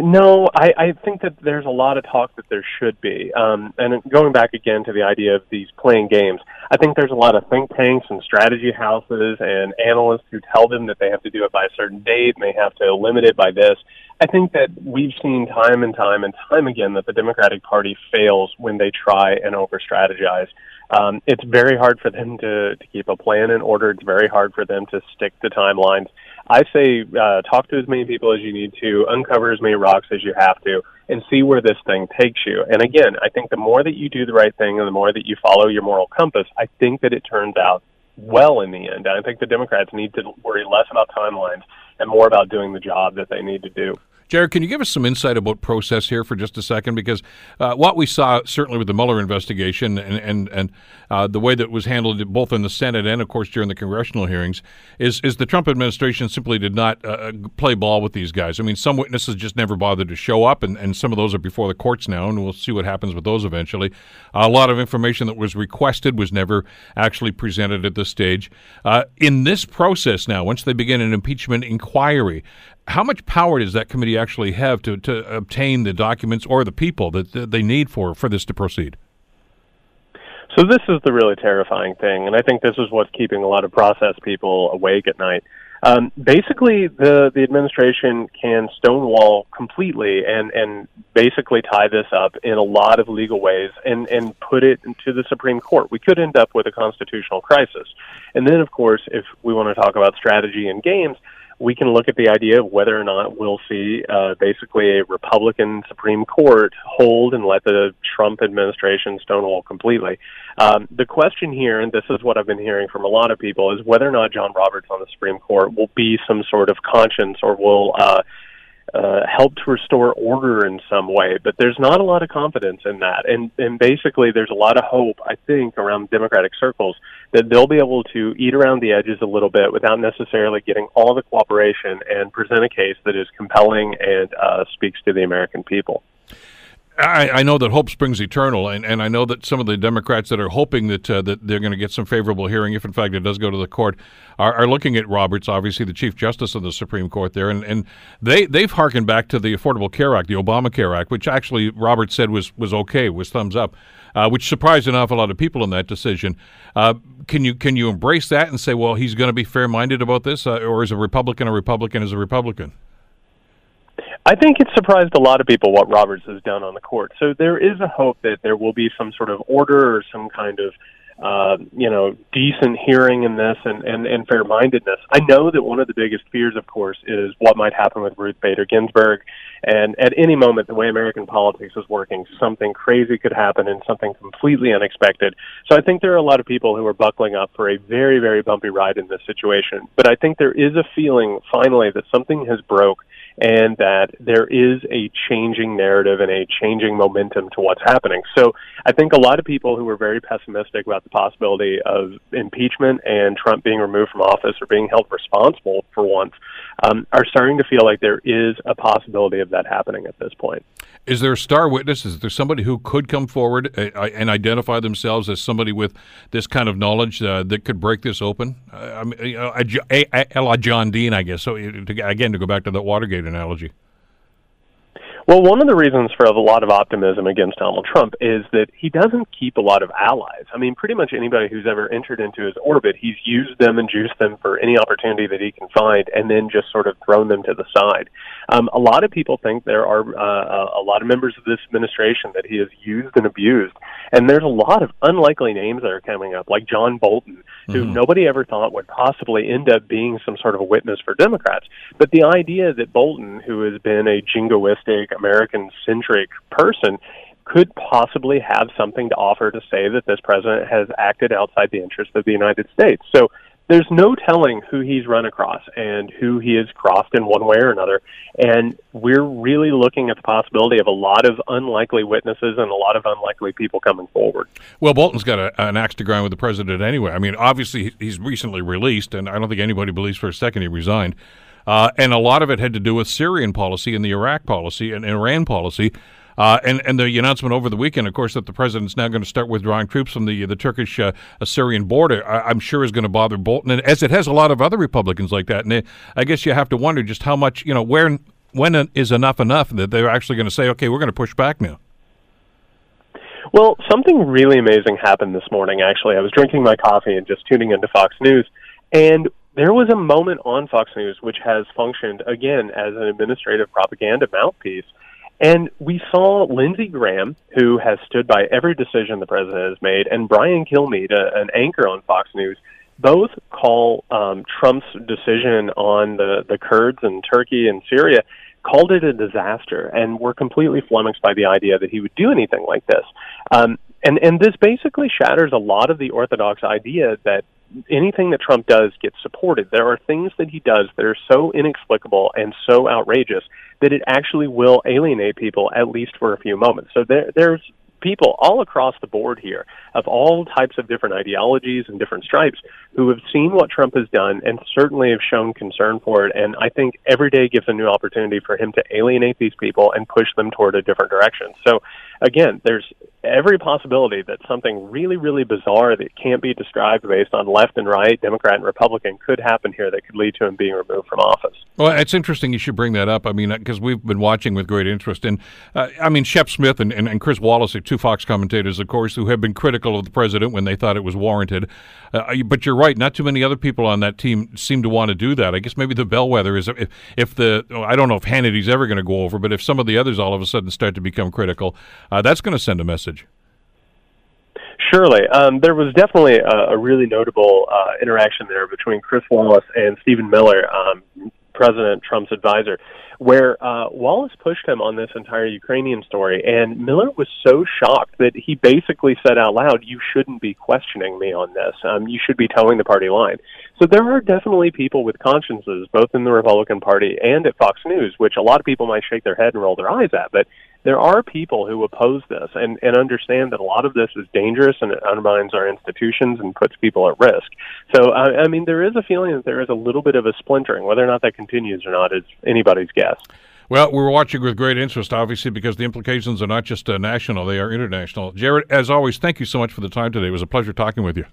Speaker 6: No, I, I think that there's a lot of talk that there should be. Um, and going back again to the idea of these playing games, I think there's a lot of think tanks and strategy houses and analysts who tell them that they have to do it by a certain date and they have to limit it by this. I think that we've seen time and time and time again that the Democratic Party fails when they try and over strategize. Um, it's very hard for them to, to keep a plan in order. It's very hard for them to stick to timelines. I say uh, talk to as many people as you need to, uncover as many rocks as you have to, and see where this thing takes you. And again, I think the more that you do the right thing and the more that you follow your moral compass, I think that it turns out well in the end. And I think the Democrats need to worry less about timelines and more about doing the job that they need to do.
Speaker 1: Jared, can you give us some insight about process here for just a second? Because uh, what we saw, certainly with the Mueller investigation and and, and uh, the way that was handled both in the Senate and, of course, during the congressional hearings, is is the Trump administration simply did not uh, uh, play ball with these guys. I mean, some witnesses just never bothered to show up, and, and some of those are before the courts now, and we'll see what happens with those eventually. a lot of information that was requested was never actually presented at this stage. Uh, in this process now, once they begin an impeachment inquiry, how much power does that committee actually have to, to obtain the documents or the people that, they need for, for this to proceed?
Speaker 6: So this is the really terrifying thing, and I think this is what's keeping a lot of process people awake at night. Um, basically, the the administration can stonewall completely and and basically tie this up in a lot of legal ways and and put it into the Supreme Court. We could end up with a constitutional crisis, and then of course, if we want to talk about strategy and games, we can look at the idea of whether or not we'll see uh, basically a Republican Supreme Court hold and let the Trump administration stonewall completely. Um, the question here, and this is what I've been hearing from a lot of people, is whether or not John Roberts on the Supreme Court will be some sort of conscience or will uh, uh, help to restore order in some way. But there's not a lot of confidence in that, and and basically there's a lot of hope I think around Democratic circles that they'll be able to eat around the edges a little bit without necessarily getting all the cooperation and present a case that is compelling and uh, speaks to the American people.
Speaker 1: I, I, know that hope springs eternal, and, and I know that some of the Democrats that are hoping that uh, that they're going to get some favorable hearing, if in fact it does go to the court, are, are looking at Roberts, obviously the Chief Justice of the Supreme Court there, and, and they they've harkened back to the Affordable Care Act, the Obamacare Act, which actually Roberts said was was okay, was thumbs up, uh, which surprised an awful lot of people in that decision. Uh, can you can you embrace that and say, well, he's going to be fair minded about this, uh, or is a Republican a Republican is a Republican?
Speaker 6: I think it surprised a lot of people what Roberts has done on the court. So there is a hope that there will be some sort of order or some kind of uh, you know, decent hearing in this and, and, and fair mindedness. I know that one of the biggest fears, of course, is what might happen with Ruth Bader Ginsburg And at any moment, the way American politics is working, something crazy could happen and something completely unexpected. So I think there are a lot of people who are buckling up for a very, very bumpy ride in this situation. But I think there is a feeling finally that something has broke and that there is a changing narrative and a changing momentum to what's happening. So I think a lot of people who were very pessimistic about the possibility of impeachment and Trump being removed from office or being held responsible for once um, are starting to feel like there is a possibility of that happening at this point.
Speaker 1: Is there a star witness? Is there somebody who could come forward uh, uh and identify themselves as somebody with this kind of knowledge uh, that could break this open? Uh, I mean, you know, a, a, a, John Dean, I guess. So to, again, to go back to that Watergate analogy.
Speaker 6: Well, one of the reasons for a lot of optimism against Donald Trump is that he doesn't keep a lot of allies. I mean, pretty much anybody who's ever entered into his orbit, he's used them and juiced them for any opportunity that he can find, and then just sort of thrown them to the side. Um, a lot of people think there are uh, a lot of members of this administration that he has used and abused, and there's a lot of unlikely names that are coming up, like John Bolton, who mm-hmm. nobody ever thought would possibly end up being some sort of a witness for Democrats. But the idea that Bolton, who has been a jingoistic American centric person could possibly have something to offer to say that this president has acted outside the interests of the United States. So there's no telling who he's run across and who he has crossed in one way or another. And we're really looking at the possibility of a lot of unlikely witnesses and a lot of unlikely people coming forward.
Speaker 1: Well, Bolton's got a, an axe to grind with the president anyway. I mean, obviously, he's recently released, and I don't think anybody believes for a second he resigned. Uh, and a lot of it had to do with Syrian policy and the Iraq policy and Iran policy. Uh, and and the announcement over the weekend, of course, that the president's now going to start withdrawing troops from the the Turkish uh, Syrian border, I, am sure is going to bother Bolton, and as it has a lot of other Republicans like that. And I guess you have to wonder just how much you know where when is enough enough that they're actually going to say, okay, we're going to push back now.
Speaker 6: Well, something really amazing happened this morning. Actually, I was drinking my coffee and just tuning into Fox News, and there was a moment on Fox News which has functioned again as an administrative propaganda mouthpiece. And we saw Lindsey Graham, who has stood by every decision the president has made, and Brian Kilmeade, an anchor on Fox News, both call um, Trump's decision on the, the Kurds and Turkey and Syria, called it a disaster, and were completely flummoxed by the idea that he would do anything like this. Um, and, and this basically shatters a lot of the orthodox idea that anything that Trump does gets supported. There are things that he does that are so inexplicable and so outrageous that it actually will alienate people at least for a few moments. So there, there's people all across the board here of all types of different ideologies and different stripes who have seen what Trump has done and certainly have shown concern for it. And I think every day gives a new opportunity for him to alienate these people and push them toward a different direction. So again, there's every possibility that something really, really bizarre that can't be described based on left and right, Democrat and Republican, could happen here that could lead to him being removed from office.
Speaker 1: Well, it's interesting you should bring that up. I mean, because we've been watching with great interest. And uh, I mean, Shep Smith and, and, and, Chris Wallace are two Fox commentators, of course, who have been critical of the president when they thought it was warranted. Uh, but you're right, not too many other people on that team seem to want to do that. I guess maybe the bellwether is if, if the, I don't know if Hannity's ever going to go over, but if some of the others all of a sudden start to become critical, uh, that's going to send a message.
Speaker 6: Surely. Um, there was definitely a, a really notable uh, interaction there between Chris Wallace and Stephen Miller, um, President Trump's advisor, where uh, Wallace pushed him on this entire Ukrainian story. And Miller was so shocked that he basically said out loud, You shouldn't be questioning me on this. Um, you should be towing the party line. So there are definitely people with consciences, both in the Republican Party and at Fox News, which a lot of people might shake their head and roll their eyes at. But there are people who oppose this and, and understand that a lot of this is dangerous and it undermines our institutions and puts people at risk. So, I, I mean, there is a feeling that there is a little bit of a splintering. Whether or not that continues or not is anybody's guess.
Speaker 1: Well, we're watching with great interest, obviously, because the implications are not just uh, national, they are international. Jared, as always, thank you so much for the time today. It was a pleasure talking with you.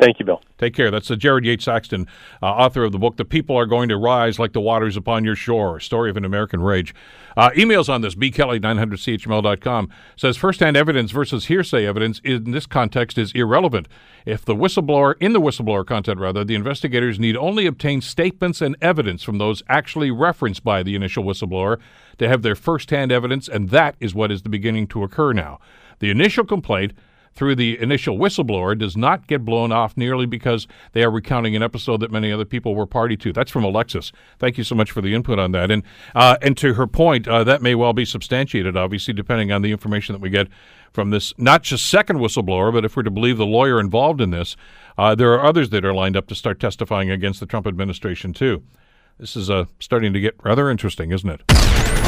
Speaker 6: Thank you, Bill.
Speaker 1: Take care. That's uh, Jared Yates Sexton, uh, author of the book, The People Are Going to Rise Like the Waters Upon Your Shore, Story of an American Rage. Uh, emails on this, bkelly900chml.com, says firsthand evidence versus hearsay evidence in this context is irrelevant. If the whistleblower, in the whistleblower content rather, the investigators need only obtain statements and evidence from those actually referenced by the initial whistleblower to have their firsthand evidence, and that is what is beginning to occur now. The initial complaint through the initial whistleblower does not get blown off nearly because they are recounting an episode that many other people were party to. That's from Alexis. Thank you so much for the input on that. And uh, and to her point, uh, that may well be substantiated, obviously, depending on the information that we get from this not just second whistleblower, but if we're to believe the lawyer involved in this, uh, there are others that are lined up to start testifying against the Trump administration too. This is uh, starting to get rather interesting, isn't it?